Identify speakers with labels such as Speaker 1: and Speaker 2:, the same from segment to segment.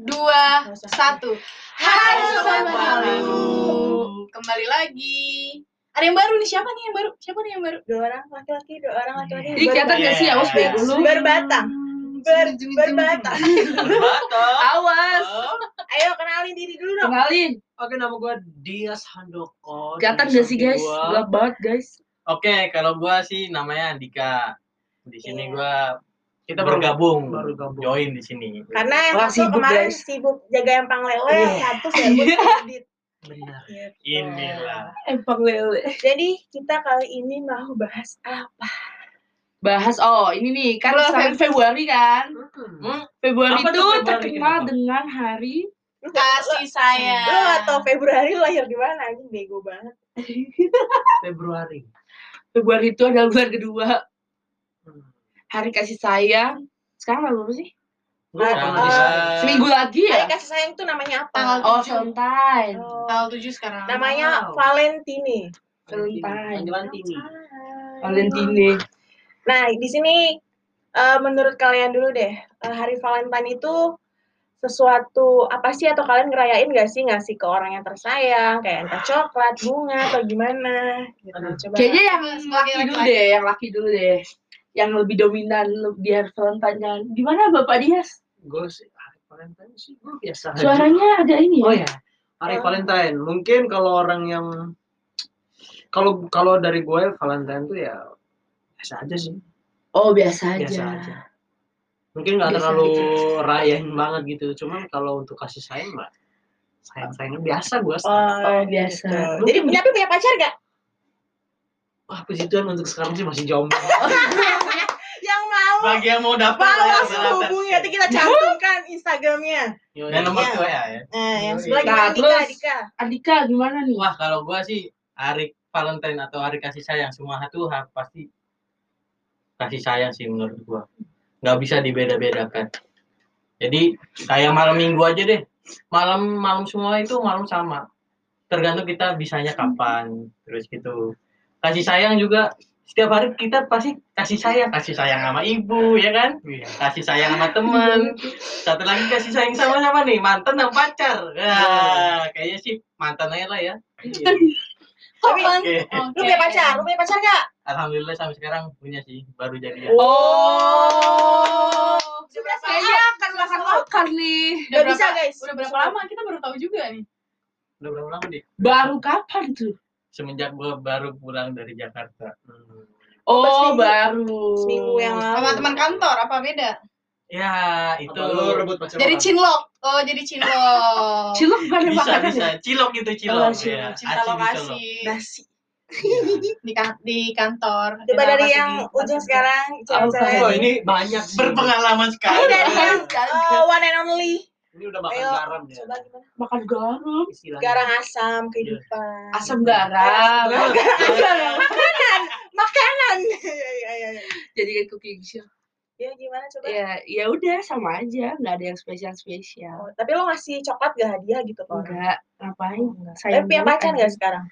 Speaker 1: dua, satu. Hai Sobat Baru. Kembali lagi. Ada yang baru nih, siapa nih yang baru? Siapa nih yang baru?
Speaker 2: Dua orang laki-laki, dua orang laki-laki.
Speaker 3: Ini kelihatan
Speaker 4: Iya.
Speaker 3: gak sih? Awas bego lu.
Speaker 2: Berbatang. Ber, berbatang.
Speaker 4: Berbatang.
Speaker 3: Awas.
Speaker 2: Ayo kenalin diri dulu dong.
Speaker 3: Kenalin.
Speaker 4: Oke, nama gue Dias Handoko.
Speaker 3: Kelihatan gak sih guys? Gelap banget guys.
Speaker 4: Oke, kalau gue sih namanya Andika. Di sini
Speaker 2: Iya.
Speaker 4: gue kita
Speaker 5: Baru-
Speaker 4: bergabung,
Speaker 5: baru gabung.
Speaker 4: join di sini.
Speaker 2: Karena yang
Speaker 3: Wah,
Speaker 2: satu
Speaker 3: sibuk,
Speaker 2: kemarin
Speaker 3: guys.
Speaker 2: sibuk jaga empang lele,
Speaker 3: Iya.
Speaker 2: satu sibuk edit.
Speaker 5: Benar.
Speaker 2: Gitu.
Speaker 4: Inilah.
Speaker 3: Empang lele.
Speaker 2: Jadi kita kali ini mau bahas apa?
Speaker 3: Bahas, oh ini nih, kan
Speaker 1: Bulan
Speaker 3: sekarang Februari kan?
Speaker 4: Hmm?
Speaker 3: Februari
Speaker 4: Apa
Speaker 3: itu terkenal
Speaker 4: kenapa?
Speaker 3: dengan hari
Speaker 1: Kasih sayang.
Speaker 2: Lu gak tau Februari lahir di mana anjing bego banget.
Speaker 5: Februari.
Speaker 3: Februari itu adalah bulan kedua. Hari kasih sayang. Sekarang tanggal berapa sih?
Speaker 5: Nggak
Speaker 2: Ah,
Speaker 5: bisa.
Speaker 3: Seminggu lagi
Speaker 2: Hari
Speaker 3: ya?
Speaker 2: kasih sayang tuh namanya apa?
Speaker 1: Tanggal
Speaker 3: Oh. Valentine.
Speaker 2: Oh,
Speaker 1: Tanggal 7 sekarang.
Speaker 2: namanya
Speaker 5: Wow.
Speaker 2: Valentine.
Speaker 3: Valentine.
Speaker 5: Valentini.
Speaker 3: Valentine.
Speaker 2: Nah, di sini eh, menurut kalian dulu deh, eh, hari Valentine itu sesuatu apa sih atau kalian ngerayain gak sih ngasih ke orang yang tersayang kayak entah coklat, bunga atau gimana gitu. Coba.
Speaker 3: Kayaknya yang
Speaker 1: Sebagai
Speaker 3: laki dulu deh, yang laki dulu deh. Yang lebih dominan di hari Valentine. Gimana Bapak Dias?
Speaker 5: Gue sih hari Valentine sih gue biasa aja.
Speaker 3: Suaranya ada ini ya?
Speaker 5: Oh ya, hari
Speaker 2: Oh.
Speaker 5: Valentine. Mungkin kalau orang yang kalau kalau dari gue Valentine tuh ya biasa aja sih,
Speaker 3: Oh, biasa aja.
Speaker 5: biasa aja. Mungkin nggak terlalu
Speaker 3: aja.
Speaker 5: rayain banget gitu. Cuman kalau untuk kasih sayang mah sayang sayangnya biasa gue.
Speaker 3: Oh, biasa.
Speaker 2: gitu. Jadi punya punya pacar gak?
Speaker 5: Wah puji Tuhan untuk sekarang sih masih jomblo.
Speaker 4: Bagi yang mau ya,
Speaker 2: langsung
Speaker 4: daftar.
Speaker 2: hubungi nanti kita cantumkan Instagramnya.
Speaker 4: Dan nomor tua ya. ya.
Speaker 2: Nah, yang sebelah
Speaker 3: Nah,
Speaker 2: gimana Dika,
Speaker 3: terus-
Speaker 2: Dika?
Speaker 3: Andika gimana nih?
Speaker 4: Wah, kalau gua sih hari Valentine atau hari kasih sayang semua itu pasti kasih sayang sih menurut gua. Nggak bisa dibeda-bedakan. Jadi kayak malam minggu aja deh. Malam malam semua itu malam sama. Tergantung kita bisanya kapan. Terus gitu. Kasih sayang juga setiap hari kita pasti kasih sayang, kasih sayang sama ibu ya kan?
Speaker 5: Iya.
Speaker 4: Kasih sayang sama temen. Satu lagi kasih sayang sama siapa nih? Mantan sama pacar. Nah, kayaknya sih mantan aja lah ya. Oke.
Speaker 2: Lu punya pacar? Lu punya pacar gak?
Speaker 4: Alhamdulillah sampai sekarang punya sih baru
Speaker 2: Oh.
Speaker 4: jadian.
Speaker 3: Oh.
Speaker 2: Udah berapa
Speaker 3: Kayaknya akan makan-makan nih.
Speaker 1: Udah
Speaker 2: Udah bisa,
Speaker 1: berapa-
Speaker 2: guys.
Speaker 1: Udah berapa lama? Kita baru tahu juga nih.
Speaker 4: Udah berapa lama nih?
Speaker 3: Baru kapan tuh?
Speaker 4: Semenjak gua baru pulang dari Jakarta.
Speaker 5: Hmm.
Speaker 3: Oh,
Speaker 2: seminggu?
Speaker 3: baru.
Speaker 2: Seminggu yang lalu.
Speaker 1: Sama teman kantor apa beda?
Speaker 4: Ya, itu
Speaker 5: lu rebut pacar
Speaker 1: Jadi cinlok. Oh, jadi cinlok.
Speaker 3: Cilok bukan yang
Speaker 4: bisa
Speaker 3: makanan
Speaker 4: bisa
Speaker 3: ya?
Speaker 4: cilok itu cilok
Speaker 3: Oh,
Speaker 4: ya.
Speaker 3: cilok.
Speaker 1: Cinta lokasi.
Speaker 2: Nasi.
Speaker 1: di, kan- di kantor.
Speaker 2: Coba dari yang
Speaker 1: di
Speaker 2: ujung sekarang.
Speaker 4: Oh,
Speaker 5: Oh ini banyak.
Speaker 4: Berpengalaman
Speaker 2: Ini
Speaker 4: sekali.
Speaker 2: dari yang uh, one and only.
Speaker 5: Ini udah makan
Speaker 2: Ayo,
Speaker 5: garam ya.
Speaker 2: Coba gimana?
Speaker 3: Makan garam.
Speaker 5: Istilahnya.
Speaker 2: Garang asam kehidupan.
Speaker 3: Asam garam.
Speaker 2: Makanan, makanan. Iya, iya, iya.
Speaker 3: Jadi kayak cooking show.
Speaker 2: Ya gimana coba?
Speaker 3: Ya, ya udah sama aja, nggak ada yang spesial spesial.
Speaker 2: Oh, tapi lo ngasih coklat gak hadiah gitu orang?
Speaker 3: Enggak, ngapain?
Speaker 2: Oh, enggak. Tapi punya pacar
Speaker 3: aja.
Speaker 2: gak sekarang?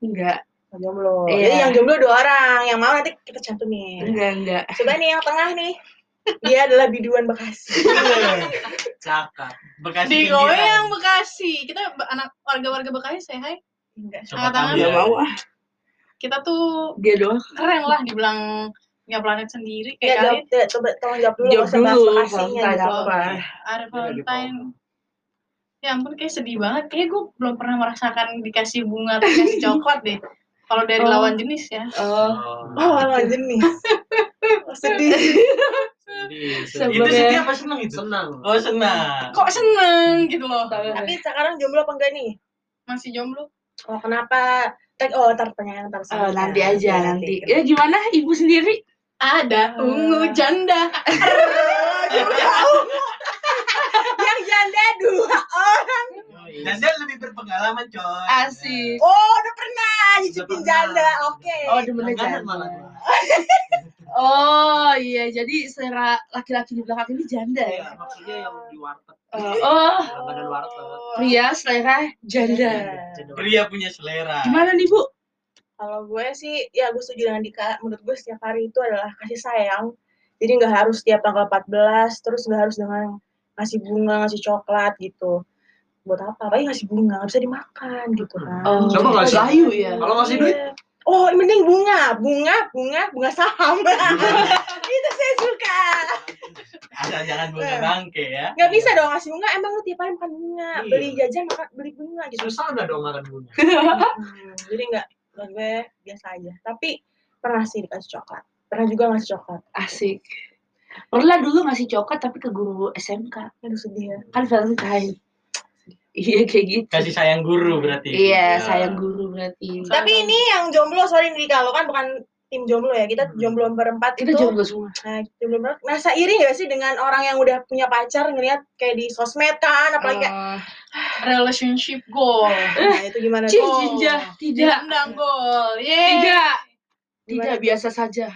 Speaker 3: Enggak,
Speaker 2: jomblo.
Speaker 3: Iya.
Speaker 2: Jadi yang jomblo dua orang, yang mau nanti kita cantumin.
Speaker 3: enggak, enggak.
Speaker 2: Coba nih yang tengah nih. Dia adalah biduan Bekasi.
Speaker 5: Cakap.
Speaker 4: Bekasi
Speaker 1: Di goyang Bekasi. Kita anak warga-warga Bekasi say hi.
Speaker 2: Enggak.
Speaker 1: Tangan.
Speaker 4: ya.
Speaker 3: mau ah.
Speaker 1: Kita tuh
Speaker 3: Dia doang.
Speaker 1: keren lah dibilang punya planet sendiri
Speaker 2: Ya,
Speaker 1: kayak
Speaker 2: jawab,
Speaker 1: kalian.
Speaker 2: ya, coba tolong jawab dulu.
Speaker 3: Jawab dulu,
Speaker 2: Bekasinya
Speaker 3: Valentine.
Speaker 1: Ya ampun kayak sedih banget. Kayak gue belum pernah merasakan dikasih bunga atau dikasih coklat deh. Kalau dari
Speaker 3: Oh.
Speaker 1: lawan jenis ya.
Speaker 3: Oh,
Speaker 2: Oh, lawan jenis. Sedih.
Speaker 4: Sedih, sedih. Itu
Speaker 3: ya.
Speaker 4: sedih apa seneng itu?
Speaker 5: Senang.
Speaker 4: Oh senang.
Speaker 1: Kok seneng gitu loh.
Speaker 2: Tapi sekarang jomblo apa enggak nih?
Speaker 1: Masih jomblo.
Speaker 2: Oh, kenapa? Tek, oh, ntar pertanyaan ntar
Speaker 3: oh, nanti aja
Speaker 2: Iya,
Speaker 3: nanti. Ya gimana ibu sendiri?
Speaker 1: Ada
Speaker 2: Hmm.
Speaker 1: ungu janda.
Speaker 2: Yang janda dua orang.
Speaker 4: Dan dia lebih berpengalaman coy.
Speaker 3: Asik.
Speaker 2: Oh, udah pernah nyicipin
Speaker 5: pernah.
Speaker 2: janda. Oke.
Speaker 3: Oh, demennya
Speaker 5: Langganan
Speaker 3: janda. Oh iya, jadi selera laki-laki di belakang ini janda
Speaker 5: Iya,
Speaker 3: ya?
Speaker 5: maksudnya yang di warteg.
Speaker 3: Oh, oh,
Speaker 5: warteg.
Speaker 3: pria selera janda.
Speaker 2: Iya.
Speaker 4: Pria punya selera.
Speaker 3: Gimana nih bu?
Speaker 2: Kalau gue sih, ya gue setuju dengan Dika. Menurut gue setiap hari itu adalah kasih sayang. Jadi nggak harus tiap tanggal 14, terus nggak harus dengan ngasih bunga ngasih coklat gitu buat apa paling ngasih bunga nggak bisa dimakan gitu kan
Speaker 3: Oh,
Speaker 5: Coba ngasih-
Speaker 3: layu ya.
Speaker 5: Kalau ngasih duit.
Speaker 2: Oh, mending bunga, bunga, bunga, bunga saham. itu saya suka.
Speaker 4: Asal jangan bunga bangke ya.
Speaker 2: Nggak bisa dong ngasih bunga, emang lu tiap hari makan bunga.
Speaker 5: Iya.
Speaker 2: Beli jajan makan beli bunga gitu.
Speaker 5: susah nggak dong makan bunga?
Speaker 2: Hmm, jadi nggak, gue biasa aja. Tapi pernah sih dikasih coklat. Pernah juga ngasih coklat.
Speaker 3: Asik. Pernah dulu ngasih coklat tapi ke guru SMK.
Speaker 2: Aduh sedih ya.
Speaker 3: Kan Valentine. Iya kayak gitu.
Speaker 4: Kasih sayang guru berarti.
Speaker 3: Iya,
Speaker 4: Ya.
Speaker 3: sayang guru berarti.
Speaker 2: Tapi ini yang jomblo, sorry nih kalau kan bukan tim jomblo ya. Kita jomblo berempat
Speaker 3: kita
Speaker 2: itu.
Speaker 3: jomblo semua.
Speaker 2: Nah, jomblo berempat. Masa iri gak sih dengan orang yang udah punya pacar ngeliat kayak di sosmed kan, apalagi kayak,
Speaker 3: Eh,
Speaker 1: Relationship goal.
Speaker 2: nah itu gimana
Speaker 3: Cih,
Speaker 2: tuh?
Speaker 3: tidak, tidak.
Speaker 1: Yeay.
Speaker 3: tidak, tidak biasa saja.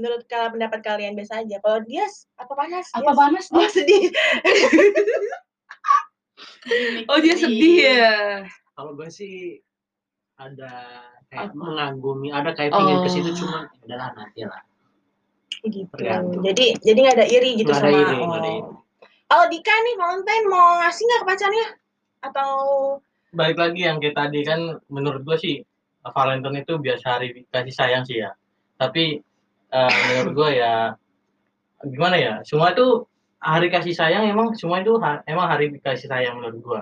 Speaker 2: Menurut kalian pendapat kalian biasa aja. Kalau dia apa panas?
Speaker 3: Apa
Speaker 2: Dia-
Speaker 3: panas
Speaker 2: Oh
Speaker 3: dia?
Speaker 2: sedih.
Speaker 3: Oh dia sedih ya.
Speaker 5: Kalau gue sih ada kayak
Speaker 3: Apa?
Speaker 5: mengagumi, ada kayak pengen
Speaker 3: Oh.
Speaker 5: ke situ cuma ya udahlah nanti lah.
Speaker 2: gitu.
Speaker 5: Tergantung.
Speaker 2: Jadi jadi nggak ada iri gitu
Speaker 5: ada
Speaker 2: sama.
Speaker 5: iri,
Speaker 2: oh.
Speaker 5: nggak ada iri.
Speaker 2: Kalau Dika nih Valentine mau ngasih nggak ke pacarnya? Atau
Speaker 4: Balik lagi yang kayak tadi kan menurut gua sih Valentine itu biasa hari kasih sayang sih ya. Tapi eh, menurut gua ya gimana ya? Semua itu hari kasih sayang emang semua itu ha- emang hari kasih sayang menurut gua.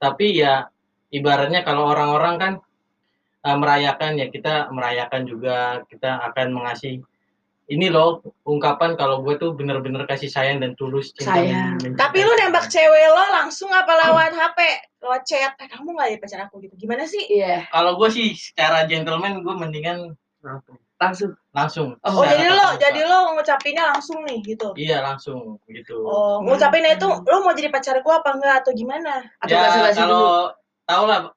Speaker 4: Tapi ya ibaratnya kalau orang-orang kan eh, merayakan ya kita merayakan juga kita akan mengasih ini loh ungkapan kalau gue tuh bener-bener kasih sayang dan tulus cinta
Speaker 3: Sayang.
Speaker 2: tapi lu nembak cewek lo langsung apa lewat HP? Lewat chat? Eh, kamu nggak jadi pacar aku gitu? Gimana sih?
Speaker 3: Iya,
Speaker 4: kalau gue sih secara gentleman gue mendingan
Speaker 5: Langsung.
Speaker 3: Langsung.
Speaker 4: langsung
Speaker 2: Oh jadi lo jadi lo ngucapinnya langsung nih gitu?
Speaker 4: iya langsung gitu
Speaker 2: Oh ngucapinnya itu lo mau jadi pacar gua apa enggak atau gimana?
Speaker 3: Atau
Speaker 4: ya kalau tau lah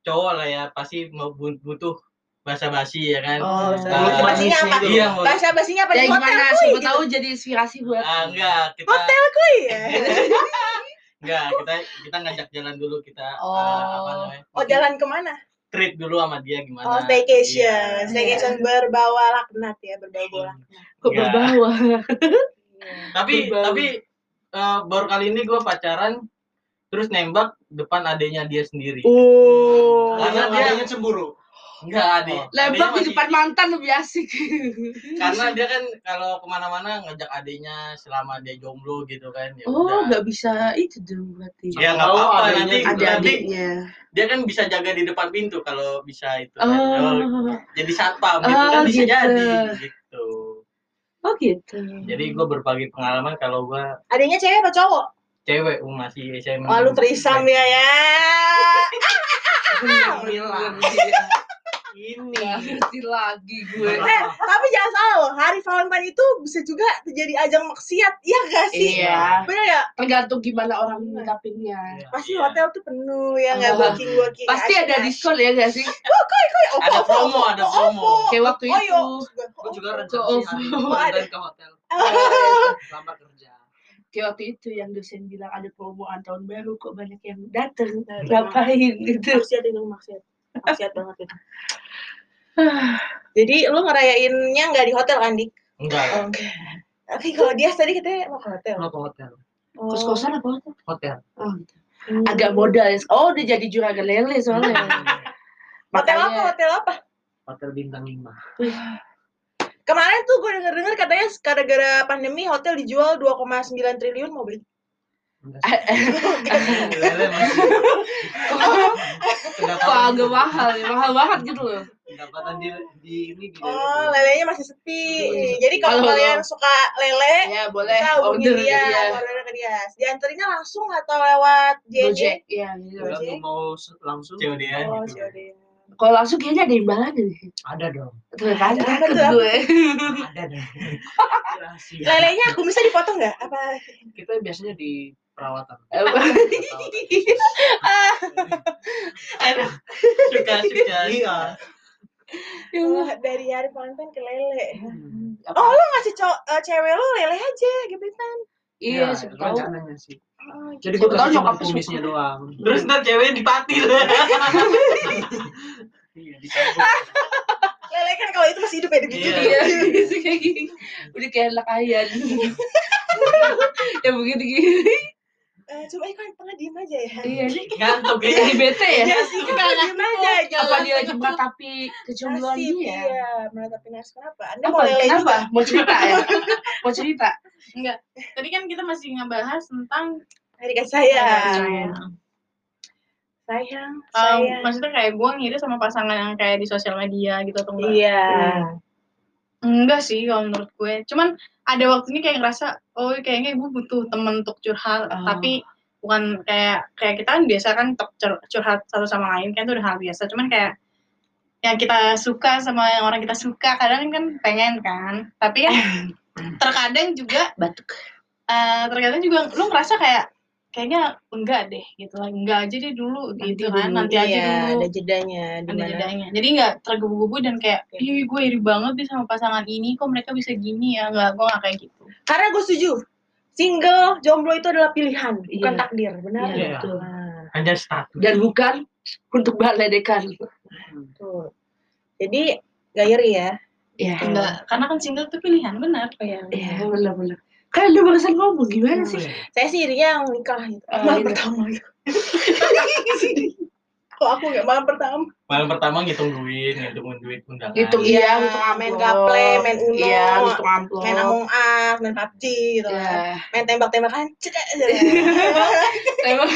Speaker 4: cowok lah ya pasti mau bu- butuh basa basi ya kan
Speaker 2: Oh,
Speaker 4: Nah,
Speaker 2: bahasa basinya apa?
Speaker 4: iya mau
Speaker 2: Bahasa basinya apa
Speaker 3: Ya
Speaker 2: di hotel
Speaker 3: gimana? Siapa
Speaker 2: gitu?
Speaker 3: tahu jadi inspirasi buat.
Speaker 4: ah, enggak kita
Speaker 2: Hotel kuy ya.
Speaker 4: enggak kita kita ngajak jalan dulu kita
Speaker 3: Oh.
Speaker 4: ah, apa namanya
Speaker 2: Oh jalan ke mana?
Speaker 4: Trip dulu sama dia gimana
Speaker 2: Oh staycation,
Speaker 4: Iya.
Speaker 2: staycation berbawa laknat ya berbau laknat.
Speaker 3: Kok
Speaker 4: Iya.
Speaker 3: berbawa?
Speaker 4: tapi
Speaker 3: Berbau.
Speaker 4: tapi eh, baru kali ini gue pacaran terus nembak depan adenya dia sendiri
Speaker 3: Oh.
Speaker 4: Karena dia-
Speaker 5: adanya cemburu.
Speaker 4: Enggak ade
Speaker 5: Oh.
Speaker 4: Adenya
Speaker 3: di depan mantan lebih asik.
Speaker 4: karena dia kan kalau ke mana-mana ngajak adenya selama dia jomblo gitu kan ya
Speaker 3: Oh,
Speaker 4: udah.
Speaker 3: nggak bisa itu dong berarti.
Speaker 4: ya nggak
Speaker 5: Tahu
Speaker 4: apa-apa nanti
Speaker 5: juga.
Speaker 4: nanti
Speaker 3: Adik-adiknya.
Speaker 4: dia kan bisa jaga di depan pintu kalau bisa itu kan.
Speaker 3: Oh,
Speaker 4: Oh, jadi satpam gitu
Speaker 3: Oh,
Speaker 4: kan bisa
Speaker 3: gitu.
Speaker 4: jadi gitu
Speaker 3: oh gitu.
Speaker 4: jadi gue berbagi pengalaman kalau gue
Speaker 2: Adanya cewek apa cowok?
Speaker 4: cewek uh, masih SMA
Speaker 2: Wah lu trisam ya ya.
Speaker 5: Ini.
Speaker 3: Ngerti lagi gue.
Speaker 2: Eh, tapi jangan salah loh, hari Valentine itu bisa juga jadi ajang maksiat, iya gak sih?
Speaker 3: Iya.
Speaker 2: Bener ya?
Speaker 3: Tergantung gimana orang ngungkapinnya.
Speaker 2: Pasti
Speaker 4: Iya.
Speaker 2: hotel tuh penuh ya nggak
Speaker 3: Ah.
Speaker 2: booking booking.
Speaker 3: Pasti ada diskon ya gak sih?
Speaker 4: ada promo ada promo
Speaker 3: Kayak waktu
Speaker 2: Oh,
Speaker 3: itu.
Speaker 5: Gue juga rencana
Speaker 3: Oh,
Speaker 5: hari
Speaker 3: oh,
Speaker 5: ke hotel. Lama kerja.
Speaker 3: Kayak waktu itu yang dosen bilang ada promoan tahun baru kok banyak yang dateng. Ngapain gitu.
Speaker 2: Maksiat itu maksiat. Maksiat banget itu. Jadi lu ngerayainnya nggak di hotel kan, Dik?
Speaker 4: enggak lah.
Speaker 2: Oke. Tapi kalau dia tadi katanya mau ke hotel.
Speaker 5: Lo ke hotel.
Speaker 2: Oh.
Speaker 3: Kos-kosan apa hotel?
Speaker 5: Hotel.
Speaker 3: Oh, gitu.
Speaker 2: Hmm.
Speaker 3: Agak modal ya. Oh, udah jadi juragan lele soalnya.
Speaker 2: Hotel apa? Hotel apa?
Speaker 5: Hotel bintang 5.
Speaker 2: Kemarin tuh gue denger-denger katanya gara-gara pandemi hotel dijual 2,9 triliun mau beli.
Speaker 5: Enggak
Speaker 3: Eh,
Speaker 5: sih. Lele masih.
Speaker 3: Kok agak mahal ya? Mahal banget gitu loh.
Speaker 5: Pendapatan di, di ini di
Speaker 2: Oh, lelenya masih sepi. Jadi kalau
Speaker 3: Halo,
Speaker 2: kalian suka lele,
Speaker 3: Ya, boleh
Speaker 2: bisa hubungin
Speaker 3: order
Speaker 2: dia,
Speaker 3: dia.
Speaker 2: order ke dia. Diantarinnya langsung atau lewat JJ?
Speaker 3: Gojek, ya gitu.
Speaker 5: Udah lu mau langsung
Speaker 4: COD ya
Speaker 2: Oh,
Speaker 4: gitu.
Speaker 2: COD.
Speaker 3: Kalau langsung kayaknya ada imbalan nih.
Speaker 5: ada dong.
Speaker 3: Tuh kan, takut
Speaker 2: tuh?
Speaker 3: gue.
Speaker 5: Ada dong.
Speaker 2: Lelenya aku bisa dipotong nggak? Apa?
Speaker 5: Kita biasanya di perawatan.
Speaker 4: suka suka
Speaker 5: Iya.
Speaker 2: Oh, dari hari Valentine ke lele.
Speaker 5: Hmm.
Speaker 2: Oh, lu ngasih cow- eh, cewek lu lele aja, gebetan.
Speaker 3: Iya,
Speaker 5: Ya, rencananya sih.
Speaker 2: Oh,
Speaker 5: Jadi
Speaker 3: Siapa
Speaker 5: gue
Speaker 3: tahu
Speaker 5: kasih cuma
Speaker 3: nyokapnya
Speaker 5: kumisnya doang.
Speaker 4: terus ntar cewek dipatil
Speaker 5: Iya, dicabut.
Speaker 2: lele kan kalau itu masih hidup ya gitu.
Speaker 4: Iya.
Speaker 3: Iya, kayak gini. Udah kayak anak ayam. ya begitu gini.
Speaker 2: Eh, coba kan tengah diem aja ya.
Speaker 3: Iya.
Speaker 4: Ngantuk
Speaker 3: Lagi
Speaker 4: ini.
Speaker 3: bete ya?
Speaker 2: Iya sih, kan diem aja.
Speaker 3: Apa dia lagi meratapi kejombloan dia?
Speaker 2: Iya, menatapi nasib. Kenapa? Anda
Speaker 3: Apa?
Speaker 2: mau lele
Speaker 3: Kenapa?
Speaker 2: juga?
Speaker 3: Mau cerita ya? Mau cerita?
Speaker 1: Enggak. Tadi kan kita masih ngebahas tentang
Speaker 2: Hari kasih sayang.
Speaker 1: sayang.
Speaker 2: Sayang,
Speaker 1: Um, maksudnya kayak gue ngiri sama pasangan yang kayak di sosial media gitu atau enggak?
Speaker 2: Iya.
Speaker 1: Enggak sih kalau menurut gue. Cuman ada waktunya kayak ngerasa, oh kayaknya gue butuh temen untuk curhat.
Speaker 3: Oh.
Speaker 1: Tapi bukan kayak kayak kita kan biasa kan curhat satu sama lain kan itu udah hal biasa. Cuman kayak yang kita suka sama yang orang kita suka kadang kan pengen kan. Tapi kan terkadang juga
Speaker 3: Batuk.
Speaker 1: eh, terkadang juga lu ngerasa kayak kayaknya enggak deh gitu lah enggak aja deh dulu gitu kan nanti aja
Speaker 2: iya,
Speaker 1: dulu
Speaker 2: ada jedanya di
Speaker 1: ada
Speaker 2: mana.
Speaker 1: jedanya jadi nggak tergebu-gebu dan kayak ih gue iri banget deh sama pasangan ini kok mereka bisa gini ya nggak gue nggak kayak gitu
Speaker 2: Karena gue setuju. Single, jomblo itu adalah pilihan, bukan
Speaker 3: Iya.
Speaker 2: takdir, benar?
Speaker 3: Iya, betul.
Speaker 2: Nah,
Speaker 4: Hanya status.
Speaker 3: Dan bukan untuk baledekan.
Speaker 2: betul. Jadi gak iri ya.
Speaker 3: Iya.
Speaker 1: enggak karena kan single itu pilihan benar
Speaker 2: Iya.
Speaker 3: Iya, benar-benar. Kan lu barusan ngomong gimana sih?
Speaker 2: Saya sih irinya yang nikah gitu.
Speaker 3: Oh,
Speaker 2: malam
Speaker 3: gitu.
Speaker 2: pertama gitu. Kok aku nggak malam pertama?
Speaker 4: Malam pertama ngitung duit, ngitungin duit undangan.
Speaker 3: Hitung
Speaker 2: Iya,
Speaker 3: iya, untuk
Speaker 2: main gaple, main Uno,
Speaker 3: Iya, untuk amplop.
Speaker 2: Main Among Us, main PUBG gitu kan.
Speaker 3: Iya.
Speaker 2: Main tembak-tembakan, cedak aja.
Speaker 3: Emang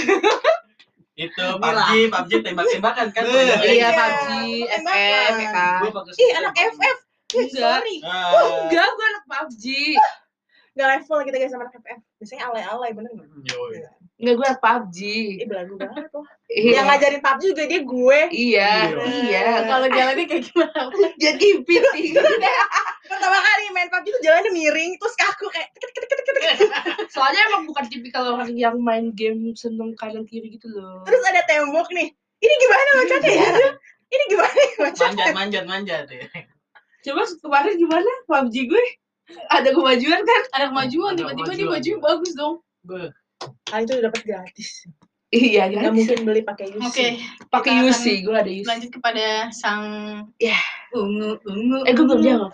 Speaker 4: Itu PUBG, PUBG tembak-tembakan kan.
Speaker 5: Iya.
Speaker 3: iya
Speaker 2: Iya,
Speaker 3: PUBG,
Speaker 2: tembakan.
Speaker 3: FF, ya kan?
Speaker 5: Pakai
Speaker 2: Ih, anak FF.
Speaker 3: Enggak.
Speaker 2: Sorry.
Speaker 4: Ah,
Speaker 3: Enggak, gue anak PUBG.
Speaker 2: Nggak level kita guys sama anak FF. Biasanya alay-alay, bener nggak?
Speaker 4: yoi.
Speaker 3: Enggak, gue PUBG.
Speaker 2: Ih, belagu banget tuh.
Speaker 3: Iya.
Speaker 2: Yang ngajarin PUBG juga dia gue.
Speaker 3: Iya,
Speaker 5: Iya.
Speaker 3: iya.
Speaker 1: kalau jalannya kayak gimana
Speaker 3: Jadi piting.
Speaker 2: Pertama kali main PUBG tuh jalannya miring, terus kaku kayak.
Speaker 3: Soalnya emang bukan tipikal orang yang main game seneng kanan kiri gitu loh.
Speaker 2: Terus ada tembok nih. Ini gimana bacanya ya? Ini gimana ya bacanya?
Speaker 4: Manjat, manjat, manjat ya.
Speaker 3: Coba kemarin gimana PUBG gue? Ada kemajuan kan?
Speaker 1: ada kemajuan tiba-tiba dia bajunya bagus dong
Speaker 5: Gue
Speaker 2: Kali itu dapat gratis.
Speaker 3: Iya
Speaker 2: Nggak mungkin beli pakai UC.
Speaker 1: oke
Speaker 3: Pakai
Speaker 1: Kita
Speaker 3: UC, gue ada UC.
Speaker 1: lanjut kepada sang
Speaker 3: Ya.
Speaker 1: ungu ungu
Speaker 3: Eh, gue belum jawab.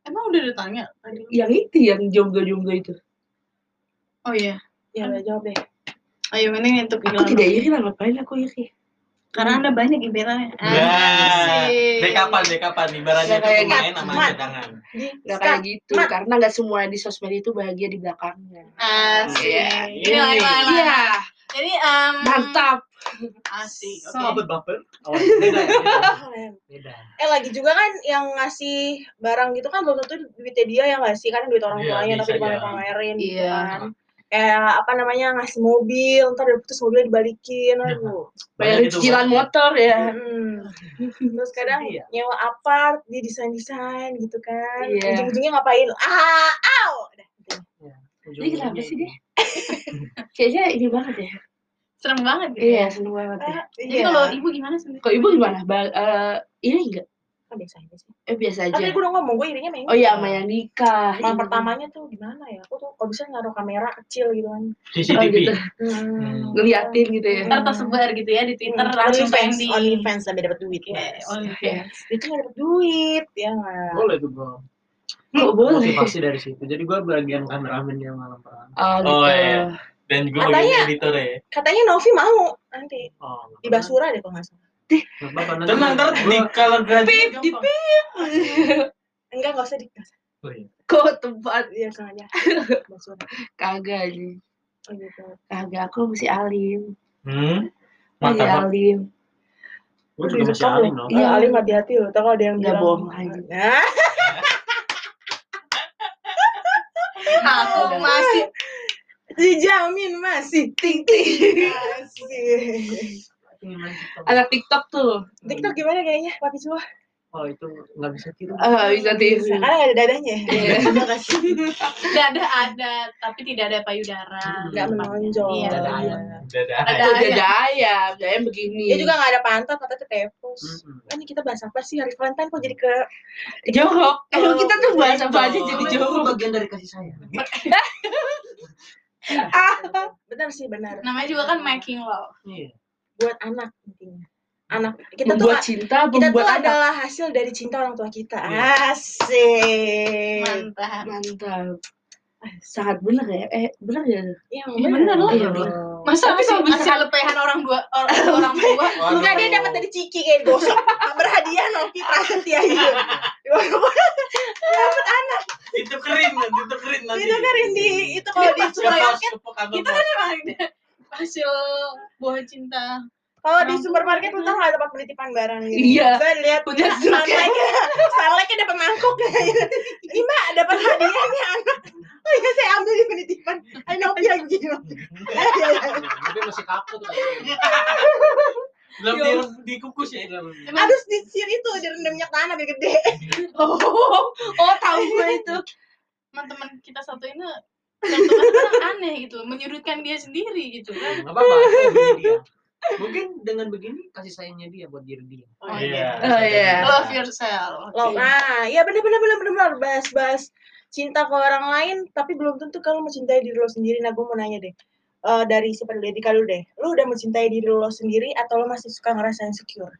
Speaker 1: emang udah ditanya tadi
Speaker 3: Yang itu, yang jomblo-jomblo itu.
Speaker 1: oh iya
Speaker 2: Ya udah jawab deh.
Speaker 1: ayo mending untuk
Speaker 3: Aku tidak iri lah, ngapain aku iri?
Speaker 1: Karena anda banyak gebetannya
Speaker 4: Nah,
Speaker 1: Asik.
Speaker 4: dek kapan, dek kapan ibaratnya
Speaker 3: Nggak kayak
Speaker 4: tuh main sama
Speaker 2: Mat.
Speaker 4: cadangan.
Speaker 2: Di
Speaker 3: Gak kayak gitu,
Speaker 2: Mat.
Speaker 3: karena gak semua di sosmed itu bahagia di belakangnya.
Speaker 1: asik
Speaker 3: Iya.
Speaker 1: ini lain lain lain.
Speaker 3: Iya,
Speaker 1: jadi um,
Speaker 3: mantap.
Speaker 1: asik oke
Speaker 5: sahabat baper. Oh, beda ya. Beda.
Speaker 2: Eh lagi juga kan yang ngasih barang gitu kan belum tentu duitnya dia yang ngasih kan duit orang
Speaker 4: Iya,
Speaker 2: tuanya
Speaker 4: bisa
Speaker 2: tapi
Speaker 4: aja.
Speaker 2: dipamer-pamerin gitu
Speaker 3: Iya.
Speaker 2: kan. Kayak apa namanya ngasih mobil, ntar udah putus mobilnya dibalikin, aduh.
Speaker 3: Bayar cicilan motor ya.
Speaker 2: Hmm. Terus kadang
Speaker 5: Sedih ya?
Speaker 2: nyewa apart, dia desain-desain gitu kan.
Speaker 3: Iya.
Speaker 2: Ujung-ujungnya ngapain? Ah, au. Udah.
Speaker 3: Ini kenapa sih deh? Kayaknya ini banget ya.
Speaker 1: serem banget gitu
Speaker 3: Iya, seneng banget ya.
Speaker 2: Ah,
Speaker 1: jadi
Speaker 2: iya.
Speaker 1: kalau ibu gimana sendiri
Speaker 3: Kok ibu gimana? Ba- eh, ini enggak?
Speaker 2: Kan biasa aja sih.
Speaker 3: Eh biasa
Speaker 2: Kan tadi
Speaker 3: aja.
Speaker 2: gue udah ngomong, gue irinya main.
Speaker 3: Oh iya, sama yang nikah.
Speaker 2: Malam
Speaker 3: Iya.
Speaker 2: pertamanya tuh gimana ya? Aku tuh kalau bisa naruh kamera kecil gitu kan.
Speaker 3: Oh,
Speaker 4: CCTV.
Speaker 3: gitu.
Speaker 2: Hmm.
Speaker 3: Ngeliatin gitu ya.
Speaker 1: ntar tersebar gitu ya di twitter
Speaker 2: Hmm,
Speaker 1: langsung
Speaker 2: OnlyFans,
Speaker 1: trending
Speaker 2: OnlyFans sampai dapat duit.
Speaker 1: Iya,
Speaker 2: Mas.
Speaker 1: OnlyFans.
Speaker 2: Itu nggak dapat duit, ya nggak?
Speaker 5: Boleh tuh bro.
Speaker 3: Kok boleh?
Speaker 5: Motivasi dari situ. Jadi gue bagian kameramen yang malam pertama.
Speaker 3: Oh gitu.
Speaker 4: Oh, iya. Dan juga
Speaker 2: Katanya-
Speaker 4: bagian editor ya.
Speaker 2: Katanya Novi mau nanti
Speaker 5: Oh,
Speaker 2: di Basura deh kalau nggak salah.
Speaker 5: Nanti
Speaker 4: Tenang, ntar di kalau.
Speaker 3: Pip, di
Speaker 2: Enggak, nggak usah di
Speaker 4: Oh, iya.
Speaker 3: Kok tempat
Speaker 2: Iya sengaja. Basura.
Speaker 3: kagak nih.
Speaker 2: Oh gitu.
Speaker 3: Kagak aku masih alim.
Speaker 4: Hmm.
Speaker 3: Masih
Speaker 4: Mantap.
Speaker 3: alim.
Speaker 5: Gue juga masih
Speaker 2: Iya,
Speaker 5: alim loh.
Speaker 3: Iya.
Speaker 2: Iya. Alim hati-hati loh. Tahu kalau ada yang
Speaker 3: Nggak
Speaker 2: bilang.
Speaker 3: bohong aja.
Speaker 1: Aku masih
Speaker 2: dijamin masih ting ting. Asik.
Speaker 3: Anak TikTok tuh.
Speaker 2: TikTok gimana kayaknya, Papi Cua?
Speaker 5: Oh itu nggak bisa tiru.
Speaker 3: Ah, bisa tiru.
Speaker 2: Nggak ada dadanya.
Speaker 3: Iya.
Speaker 2: Terima kasih.
Speaker 1: dada ada tapi tidak ada payudara
Speaker 2: Nggak menonjol.
Speaker 1: Iya.
Speaker 4: Dada
Speaker 2: Iya.
Speaker 4: ayam. Dada
Speaker 1: Ada
Speaker 4: ayam.
Speaker 1: Ayam.
Speaker 3: dada ayam, dada ayam begini.
Speaker 2: Dia juga nggak ada pantat, pantatnya tepos.
Speaker 5: Mm-mm.
Speaker 2: Kan ini kita bahas apa sih hari Valentine kok jadi ke
Speaker 3: jorok. Emang kita tuh bahas apa aja jadi jorok.
Speaker 5: bagian dari kasih sayang.
Speaker 2: benar sih benar.
Speaker 1: namanya juga kan making love
Speaker 5: Iya.
Speaker 2: Buat anak intinya. Anak kita tuh
Speaker 3: Membuat cinta,
Speaker 2: kita tuh
Speaker 3: membuat anak.
Speaker 2: adalah hasil dari cinta orang tua kita.
Speaker 5: Iya.
Speaker 2: Asik.
Speaker 1: mantap
Speaker 3: Mantap. sangat bener ya eh bener ya
Speaker 2: Iya,
Speaker 1: Iya, bener lah.
Speaker 3: Iya,
Speaker 2: dong.
Speaker 1: Masa
Speaker 3: Tapi kalau
Speaker 1: masih lepehan orang dua orang, orang tua?
Speaker 2: Enggak dia dapat dari Ciki kayak gosok. Berhadiah Noki Prasetya gitu. dapat anak.
Speaker 4: itu keren nanti itu keren nanti
Speaker 2: Itu kan di itu kalau di
Speaker 4: ke kantor
Speaker 1: Kita kan emang hasil buah cinta.
Speaker 2: kalau di supermarket tau nggak tempat penitipan barang gitu.
Speaker 3: Iya.
Speaker 2: Saya lihat
Speaker 3: Punya
Speaker 2: Starlightnya, Starlightnya dapat mangkok gitu. Ini mbak dapat hadiahnya anak. Oh iya saya ambil di penitipan. Ayo Noki lagi gitu. Iya, iya, iya.
Speaker 5: Tapi masih kaku tuh.
Speaker 4: belum di, dikukus ya
Speaker 2: Harus disir itu direndam minyak tanah biar gede.
Speaker 3: oh oh tahu gue itu
Speaker 1: Teman-teman kita satu ini yang teman aneh gitu, menyudutkan dia sendiri gitu kan.
Speaker 5: Apa-apa, itu begini dia. Mungkin dengan begini kasih sayangnya dia buat diri dia.
Speaker 2: Oh,
Speaker 4: iya
Speaker 3: Oh, iya.
Speaker 1: Love yourself.
Speaker 2: Loh, nah, iya bener bener bener bener bener bahas-bahas cinta ke orang lain, tapi belum tentu kalau mencintai diri lo sendiri. Nah, gue mau nanya deh, Eh dari siapa dulu? Dika dulu deh. Lo udah mencintai diri lo sendiri atau lo masih suka ngerasa insecure?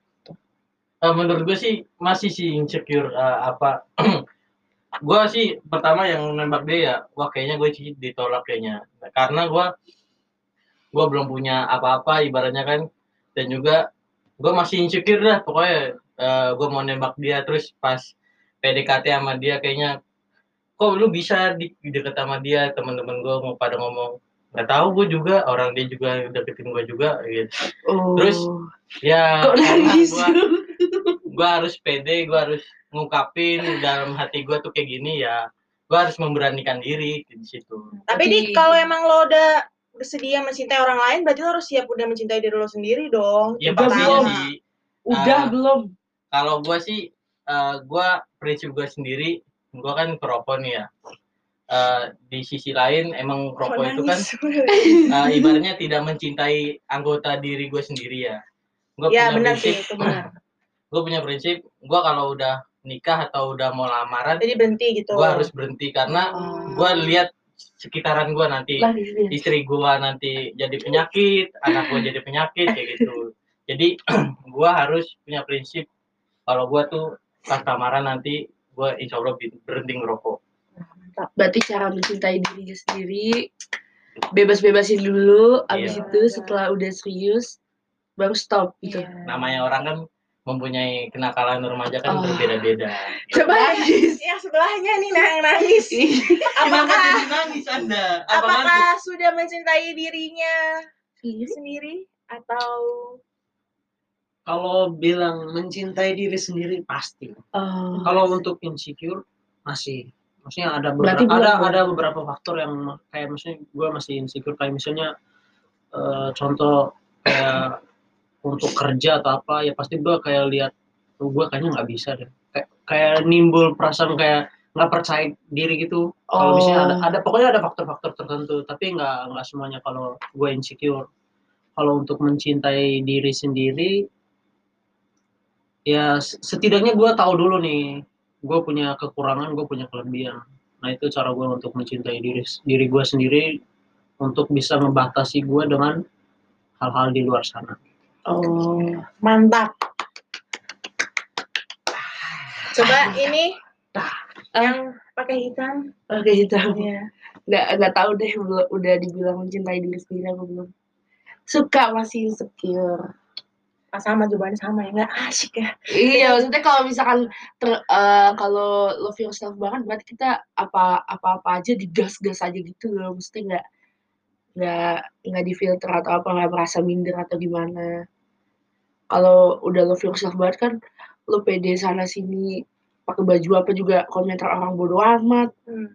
Speaker 4: Eh, menurut gue sih masih sih insecure eh, apa gue sih pertama yang nembak dia ya wah kayaknya gue sih ditolak kayaknya. Karena gue gue belum punya apa-apa ibaratnya kan. Dan juga gue masih insecure dah pokoknya gue mau nembak dia terus pas PDKT sama dia kayaknya kok lu bisa di deket sama dia? Teman-teman gue mau pada ngomong nggak tahu gue juga orang dia juga deketin gue juga gitu.
Speaker 3: Oh.
Speaker 4: Terus, ya
Speaker 3: kok nangis
Speaker 4: gua gue harus pede gue harus ngungkapin dalam hati gue tuh kayak gini ya gue harus memberanikan diri di situ
Speaker 2: Tapi di kalau emang lo udah bersedia mencintai orang lain, berarti lo harus siap udah mencintai diri lo sendiri dong.
Speaker 4: ya
Speaker 3: Udah
Speaker 4: pasti
Speaker 3: belum?
Speaker 4: sih
Speaker 3: udah
Speaker 4: Ah.
Speaker 3: belum
Speaker 4: kalau gue sih gue prinsip gue sendiri gue kan perokok nih ya Eh, di sisi lain emang rokok itu kan eh, ibaratnya tidak mencintai anggota diri gue sendiri ya gue
Speaker 2: ya
Speaker 4: punya
Speaker 2: benar
Speaker 4: prinsip
Speaker 2: sih, itu benar.
Speaker 4: Gue punya prinsip gue kalau udah nikah atau udah mau lamaran
Speaker 2: Jadi berhenti gitu.
Speaker 4: gue harus berhenti karena
Speaker 3: Oh.
Speaker 4: gue lihat sekitaran gue nanti
Speaker 3: lah di sini.
Speaker 4: istri gue nanti jadi penyakit anak gue jadi penyakit kayak gitu jadi gue harus punya prinsip kalau gue tuh pas lamaran nanti gue insya Allah berhenti ngerokok
Speaker 3: berarti cara mencintai dirinya sendiri bebas-bebasin dulu abis
Speaker 4: Iya.
Speaker 3: itu setelah udah serius baru stop gitu
Speaker 2: Iya.
Speaker 4: namanya orang kan mempunyai kenakalan remaja kan
Speaker 3: Oh.
Speaker 4: berbeda-beda
Speaker 3: coba
Speaker 2: Yang sebelahnya nih nah yang nangis. Apakah
Speaker 4: jadi nangis anda apa
Speaker 2: apakah sudah mencintai dirinya
Speaker 3: Sendiri?
Speaker 2: sendiri atau
Speaker 5: Kalau bilang mencintai diri sendiri pasti.
Speaker 3: oh.
Speaker 5: Kalau untuk insecure masih maksudnya ada beberapa ada
Speaker 3: belum.
Speaker 5: ada beberapa faktor yang kayak maksudnya gue masih insecure kayak misalnya eh, contoh kayak untuk kerja atau apa ya pasti gue kayak lihat oh, gue kayaknya nggak bisa deh. Kayak, kayak nimbul perasaan kayak nggak percaya diri gitu. Kalau misalnya ada,
Speaker 3: Oh.
Speaker 5: ada pokoknya ada faktor-faktor tertentu tapi nggak nggak semuanya kalau gue insecure. Kalau untuk mencintai diri sendiri ya setidaknya gue tahu dulu nih gue punya kekurangan gue punya kelebihan. Nah itu cara gue untuk mencintai diri diri gue sendiri untuk bisa membatasi gue dengan hal-hal di luar sana
Speaker 3: oh
Speaker 2: mantap? Coba ini yang pakai hitam.
Speaker 3: oke hitam
Speaker 2: Iya.
Speaker 3: nggak nggak tahu deh udah dibilang mencintai diri sendiri aku belum suka masih insecure
Speaker 2: Ah, sama jawabannya sama ya nggak asik ya.
Speaker 3: iya maksudnya kalau misalkan ter- eh, kalau love yourself banget berarti kita apa apa apa aja digas-gas aja gitu loh mesti nggak nggak nggak difilter atau apa nggak merasa minder atau gimana. Kalau udah love yourself banget kan lo pede sana sini pakai baju apa juga komentar orang bodoh amat.
Speaker 2: Hmm.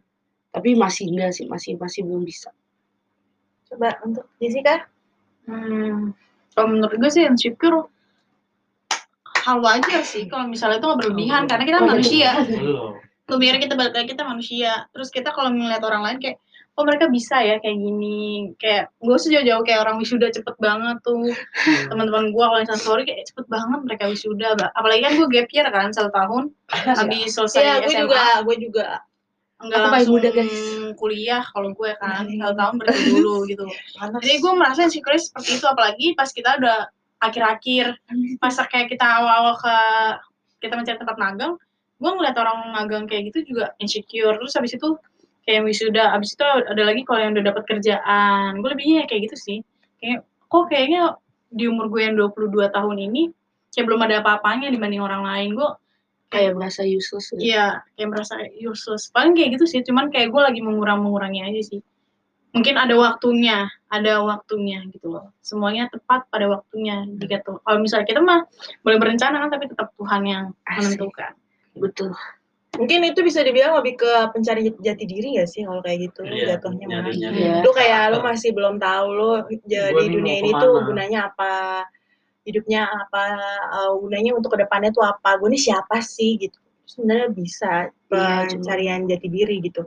Speaker 3: tapi masih enggak sih masih masih belum bisa.
Speaker 2: Coba untuk Jessica.
Speaker 1: Hmm, kalau menurut gue sih insecure hal wajar sih kalau misalnya itu nggak berlebihan karena kita
Speaker 3: Oh,
Speaker 1: manusia. Tuh biar kita balik lagi kita manusia. Terus kita kalau ngeliat orang lain kayak oh mereka bisa ya kayak gini. Kayak gue sih jauh-jauh kayak orang wisuda cepet banget tuh. Teman-teman gue kalau misalnya story kayak cepet banget mereka wisuda. Apalagi kan gue gap year kan satu tahun. Habis selesai
Speaker 2: Iya, gue
Speaker 1: SMA
Speaker 2: juga, gue juga.
Speaker 1: enggak
Speaker 3: Aku
Speaker 1: langsung
Speaker 3: muda, guys.
Speaker 1: kuliah kalau gue kan.
Speaker 2: Hmm.
Speaker 1: satu tahun berarti dulu gitu. Jadi gue merasa insecure seperti itu. Apalagi pas kita udah akhir-akhir masa kayak kita awal-awal ke kita mencari tempat magang gue ngeliat orang magang kayak gitu juga insecure. Terus habis itu kayak wisuda abis itu ada lagi kalau yang udah dapat kerjaan gue lebihnya kayak gitu sih kayak kok kayaknya di umur gue yang 22 tahun ini kayak belum ada apa-apanya dibanding orang lain gue
Speaker 3: kayak merasa useless gitu.
Speaker 1: Iya, kayak merasa useless. Paling kayak gitu sih, cuman kayak gue lagi mengurang-mengurangi aja sih. Mungkin ada waktunya, ada waktunya gitu loh. Semuanya tepat pada waktunya. Jika tuh, kalau misalnya kita mah boleh berencana kan, tapi tetap Tuhan yang
Speaker 3: Asik.
Speaker 1: menentukan.
Speaker 3: betul
Speaker 2: Mungkin itu bisa dibilang lebih ke pencari jati diri ya sih kalau kayak gitu
Speaker 4: Iya,
Speaker 2: jatuhnya
Speaker 4: nyari-
Speaker 2: mah.
Speaker 4: nyari.
Speaker 3: Iya.
Speaker 2: Lu kayak lu masih belum tahu lu jadi
Speaker 5: Gua
Speaker 2: dunia ini tuh gunanya apa hidupnya apa uh, gunanya untuk ke depannya tuh apa gue ini siapa sih gitu sebenarnya bisa
Speaker 3: Iya, cuma-
Speaker 2: pencarian jati diri gitu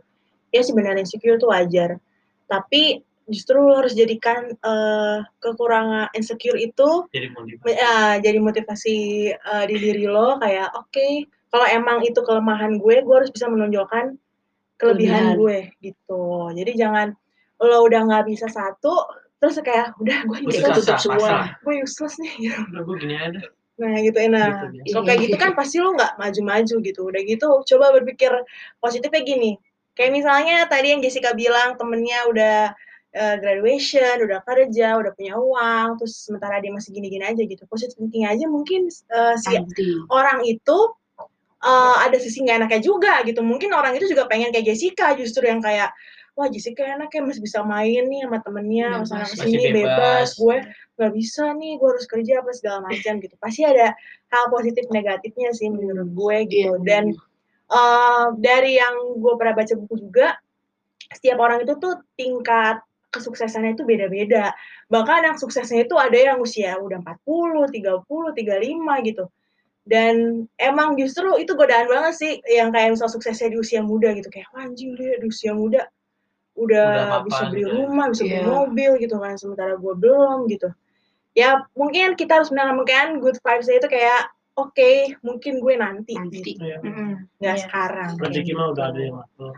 Speaker 2: ya sebenarnya insecure tuh wajar tapi justru lu harus jadikan uh, kekurangan insecure itu
Speaker 4: jadi motivasi
Speaker 2: ya, jadi motivasi uh, di diri lo kayak oke kalau emang itu kelemahan gue gue harus bisa menonjolkan kelebihan
Speaker 3: Kelebihan.
Speaker 2: gue gitu. Jadi jangan lo udah nggak bisa satu terus kayak udah gue useless
Speaker 3: tutup semua.
Speaker 2: gue useless nih gitu.
Speaker 5: udah gue gini aja.
Speaker 2: Nah gitu nah
Speaker 5: Gitu,
Speaker 2: kalau kayak gitu kan pasti lo nggak maju-maju gitu. Udah gitu coba berpikir positifnya gini. Kayak misalnya tadi yang Jessica bilang temennya udah uh, graduation udah kerja udah punya uang terus sementara dia masih gini-gini aja gitu. Positive thinking aja mungkin uh, si
Speaker 3: nanti
Speaker 2: orang itu uh, ada sisi nggak enaknya juga gitu. Mungkin orang itu juga pengen kayak Jessica justru yang kayak wah Jessica enak ya masih bisa main nih sama temennya,
Speaker 3: Bebas.
Speaker 2: sama
Speaker 4: Masih
Speaker 2: sini bebas.
Speaker 4: bebas.
Speaker 2: Gue nggak bisa nih, gue harus kerja apa segala macam gitu. Pasti ada hal positif negatifnya sih menurut gue gitu.
Speaker 3: Iya,
Speaker 2: Dan uh, dari yang gue pernah baca buku juga, setiap orang itu tuh tingkat kesuksesannya itu beda-beda. Bahkan yang suksesnya itu ada yang usia udah 40, 30, 35 gitu. Dan emang justru itu godaan banget sih yang kayak misal suksesnya di usia muda gitu kayak "Wah, anjing dia di usia muda udah,
Speaker 4: Udah
Speaker 2: bisa beli
Speaker 4: gitu ya."
Speaker 2: rumah, bisa beli
Speaker 3: Iya.
Speaker 2: mobil gitu kan sementara gue belum gitu. Ya mungkin kita harus menanamkan good vibes itu kayak oke mungkin gue nanti,
Speaker 3: Nanti.
Speaker 2: gitu.
Speaker 5: Iya.
Speaker 1: Mm-mm.
Speaker 2: nggak
Speaker 1: Iya.
Speaker 2: sekarang.
Speaker 5: rezeki mah udah ada yang ngatur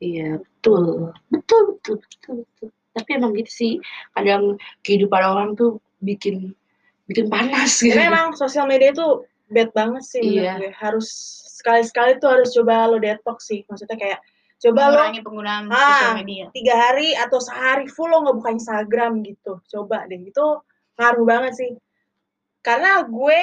Speaker 3: Iya, betul. Betul, betul, betul, betul. Tapi emang gitu sih, kadang kehidupan orang tuh bikin bikin panas gitu.
Speaker 2: Karena emang sosial media itu bad banget sih
Speaker 3: Iya.
Speaker 2: gue. Harus sekali-sekali tuh harus coba lo detox sih. Maksudnya kayak coba lo
Speaker 1: penggunaan
Speaker 2: Ah.
Speaker 1: sosial media.
Speaker 2: tiga hari atau sehari full lo nggak buka Instagram gitu. Coba deh itu ngaruh banget sih. Karena gue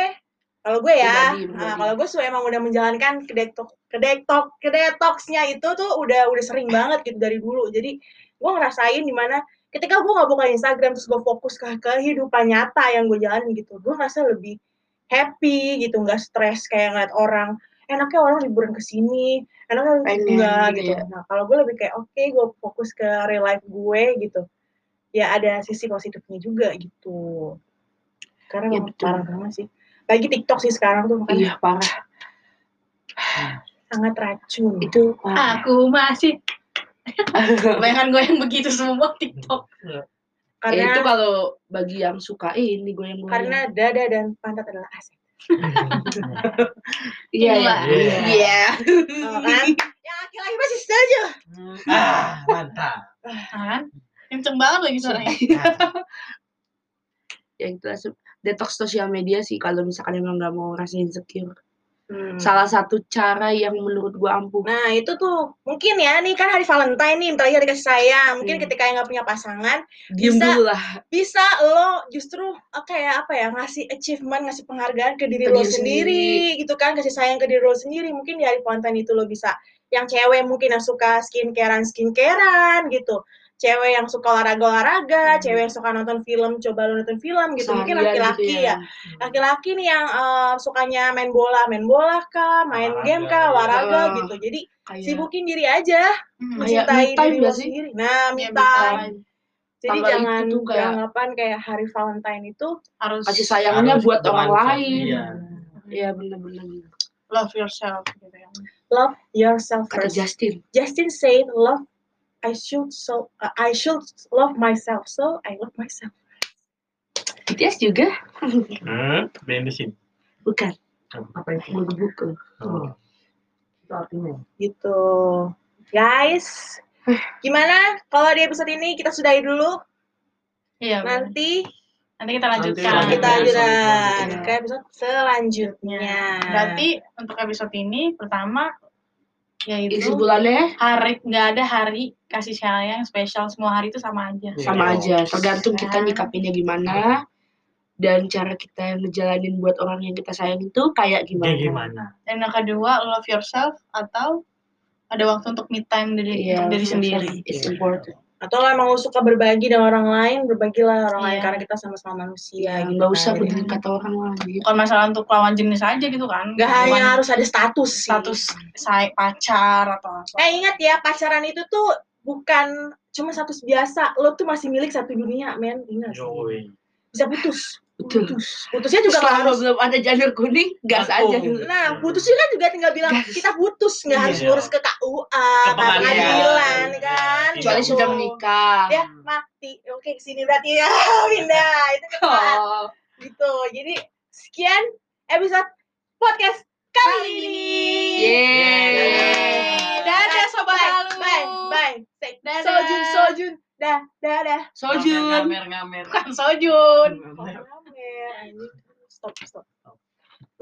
Speaker 2: kalau gue ya,
Speaker 3: Pribadi,
Speaker 2: ah,
Speaker 3: pribadi.
Speaker 2: kalau gue tuh emang udah menjalankan ke detox ke detox ke detoxnya itu tuh udah udah sering banget gitu dari dulu. Jadi gue ngerasain di mana ketika gue nggak buka Instagram terus gue fokus ke kehidupan nyata yang gue jalanin gitu, gue ngerasa lebih happy gitu, nggak stres kayak ngeliat orang enaknya orang liburan ke sini, enaknya enggak
Speaker 3: gitu
Speaker 2: gitu.
Speaker 3: ya.
Speaker 2: Nah kalau gue lebih kayak oke gue fokus ke real life gue gitu, ya ada sisi positifnya juga gitu. Karena
Speaker 3: Iya,
Speaker 2: memang
Speaker 3: betul.
Speaker 2: parah banget sih. Lagi TikTok sih sekarang tuh makanya
Speaker 3: Iya, parah.
Speaker 2: sangat racun.
Speaker 3: Itu parah.
Speaker 1: Aku masih Kebanyakan gue yang begitu semua TikTok.
Speaker 3: Ya,
Speaker 2: karena
Speaker 3: itu kalau bagi yang suka eh, ini gue yang
Speaker 2: karena dada dan pantat adalah aset.
Speaker 3: Iya, iya.
Speaker 1: Iya.
Speaker 3: Iya.
Speaker 2: Kan? yang laki-laki masih setuju.
Speaker 4: ah mantap
Speaker 1: Kan? Kenceng banget lagi suaranya.
Speaker 3: Ya itu detox sosial media sih kalau misalkan emang nggak mau rasa insecure.
Speaker 2: Hmm.
Speaker 3: Salah satu cara yang menurut gue ampuh.
Speaker 2: Nah itu tuh mungkin ya nih kan hari Valentine nih, bentar lagi hari kasih sayang. Mungkin
Speaker 3: Hmm.
Speaker 2: ketika yang nggak punya pasangan,
Speaker 3: Diem
Speaker 2: bisa-
Speaker 3: lah.
Speaker 2: bisa lo justru eh, kayak apa ya ngasih achievement, ngasih penghargaan ke diri
Speaker 3: Ke
Speaker 2: lo
Speaker 3: diri
Speaker 2: sendiri, gitu kan, kasih sayang ke diri lo sendiri. Mungkin di hari Valentine itu lo bisa yang cewek mungkin yang suka skincarean skincarean gitu. Cewek yang suka olahraga-olahraga,
Speaker 3: Hmm.
Speaker 2: cewek yang suka nonton film, coba lo nonton film gitu. Mungkin
Speaker 3: Seharian
Speaker 2: laki-laki
Speaker 3: gitu
Speaker 2: ya. laki-laki nih yang eh, sukanya main bola, main bola kah, main
Speaker 4: Olahraga,
Speaker 2: game kah,
Speaker 4: ya.
Speaker 2: olahraga
Speaker 3: Ah.
Speaker 2: gitu. Jadi
Speaker 3: Kayak
Speaker 2: sibukin diri aja,
Speaker 1: Hmm.
Speaker 2: Mencintai diri lo sendiri. Nah, me
Speaker 1: Iya, me
Speaker 2: time.
Speaker 3: time.
Speaker 2: Jadi
Speaker 3: Tambah
Speaker 2: jangan
Speaker 3: itu kayak-
Speaker 2: beranggapan kayak hari Valentine itu
Speaker 1: Harus
Speaker 3: kasih sayangnya
Speaker 4: Harus
Speaker 3: buat orang lain.
Speaker 4: iya.
Speaker 3: Iya bener-bener.
Speaker 1: love yourself gitu ya.
Speaker 2: love yourself
Speaker 3: Kata
Speaker 2: first.
Speaker 3: Justin.
Speaker 2: Justin said love I should so uh, I should love myself so I love myself.
Speaker 3: BTS juga?
Speaker 4: hmm, bensin
Speaker 3: Bukan.
Speaker 5: apa itu
Speaker 3: buku.
Speaker 4: oh.
Speaker 5: itu artinya
Speaker 2: Gitu. Guys, gimana kalau di episode ini kita sudahi dulu
Speaker 1: Iya.
Speaker 2: nanti
Speaker 1: Nanti kita lanjutkan.
Speaker 5: Nanti
Speaker 2: kita
Speaker 5: Lanjut.
Speaker 2: lanjutkan ke episode selanjutnya.
Speaker 1: Berarti untuk episode ini pertama Ya
Speaker 3: isi
Speaker 1: itu
Speaker 3: bulannya
Speaker 1: hari nggak ada hari kasih sayang spesial semua hari itu sama aja.
Speaker 5: Iya.
Speaker 3: sama aja tergantung
Speaker 1: Ya.
Speaker 3: kita nyikapinnya gimana dan cara kita ngejalanin buat orang yang kita sayang itu kayak gimana
Speaker 4: Kayak gimana?
Speaker 1: Dan yang kedua love yourself atau ada waktu untuk me time dari
Speaker 3: Iya,
Speaker 1: diri
Speaker 3: love
Speaker 1: sendiri.
Speaker 3: is important
Speaker 2: Atau lo emang lo suka berbagi dengan orang lain, berbagilah orang lain
Speaker 1: Iya.
Speaker 2: karena kita sama-sama manusia
Speaker 3: ya
Speaker 2: gitu.
Speaker 3: nggak usah
Speaker 2: kan.
Speaker 3: peduli kata orang lagi
Speaker 1: Bukan masalah untuk lawan jenis aja gitu kan.
Speaker 2: Gak
Speaker 1: Bukan
Speaker 2: hanya harus ada status sih.
Speaker 1: status saya pacar atau apa.
Speaker 2: Eh ingat ya pacaran itu tuh bukan cuma status biasa. Lo tuh masih milik satu dunia, men. Ingat.
Speaker 4: Yoi.
Speaker 2: Bisa putus.
Speaker 3: Betul
Speaker 2: Putusnya juga nggak harus.
Speaker 3: belum ada janur kuning gas
Speaker 4: Betul.
Speaker 3: aja dulu
Speaker 2: Nah, putusnya kan juga tinggal bilang kita putus, nggak harus
Speaker 4: Iya.
Speaker 2: ngurus ke KUA,
Speaker 4: Ke pengadilan.
Speaker 2: kan.
Speaker 3: kecuali
Speaker 2: Gitu.
Speaker 3: sudah menikah
Speaker 2: Ya mati. Oke ke sini berarti ya pindah. Itu kan
Speaker 3: oh.
Speaker 2: gitu. Jadi sekian episode podcast kali ini.
Speaker 3: Yeay.
Speaker 1: Dadah, sobat
Speaker 2: bye,
Speaker 1: halu.
Speaker 2: Bye, bye.
Speaker 1: Dadah.
Speaker 2: Sojun, sojun. Dah, dah, dah.
Speaker 3: Sojun
Speaker 4: Ngamer, ngamer, ngamer.
Speaker 1: Bukan sojun.
Speaker 2: Rame. Anjing. Stop, stop.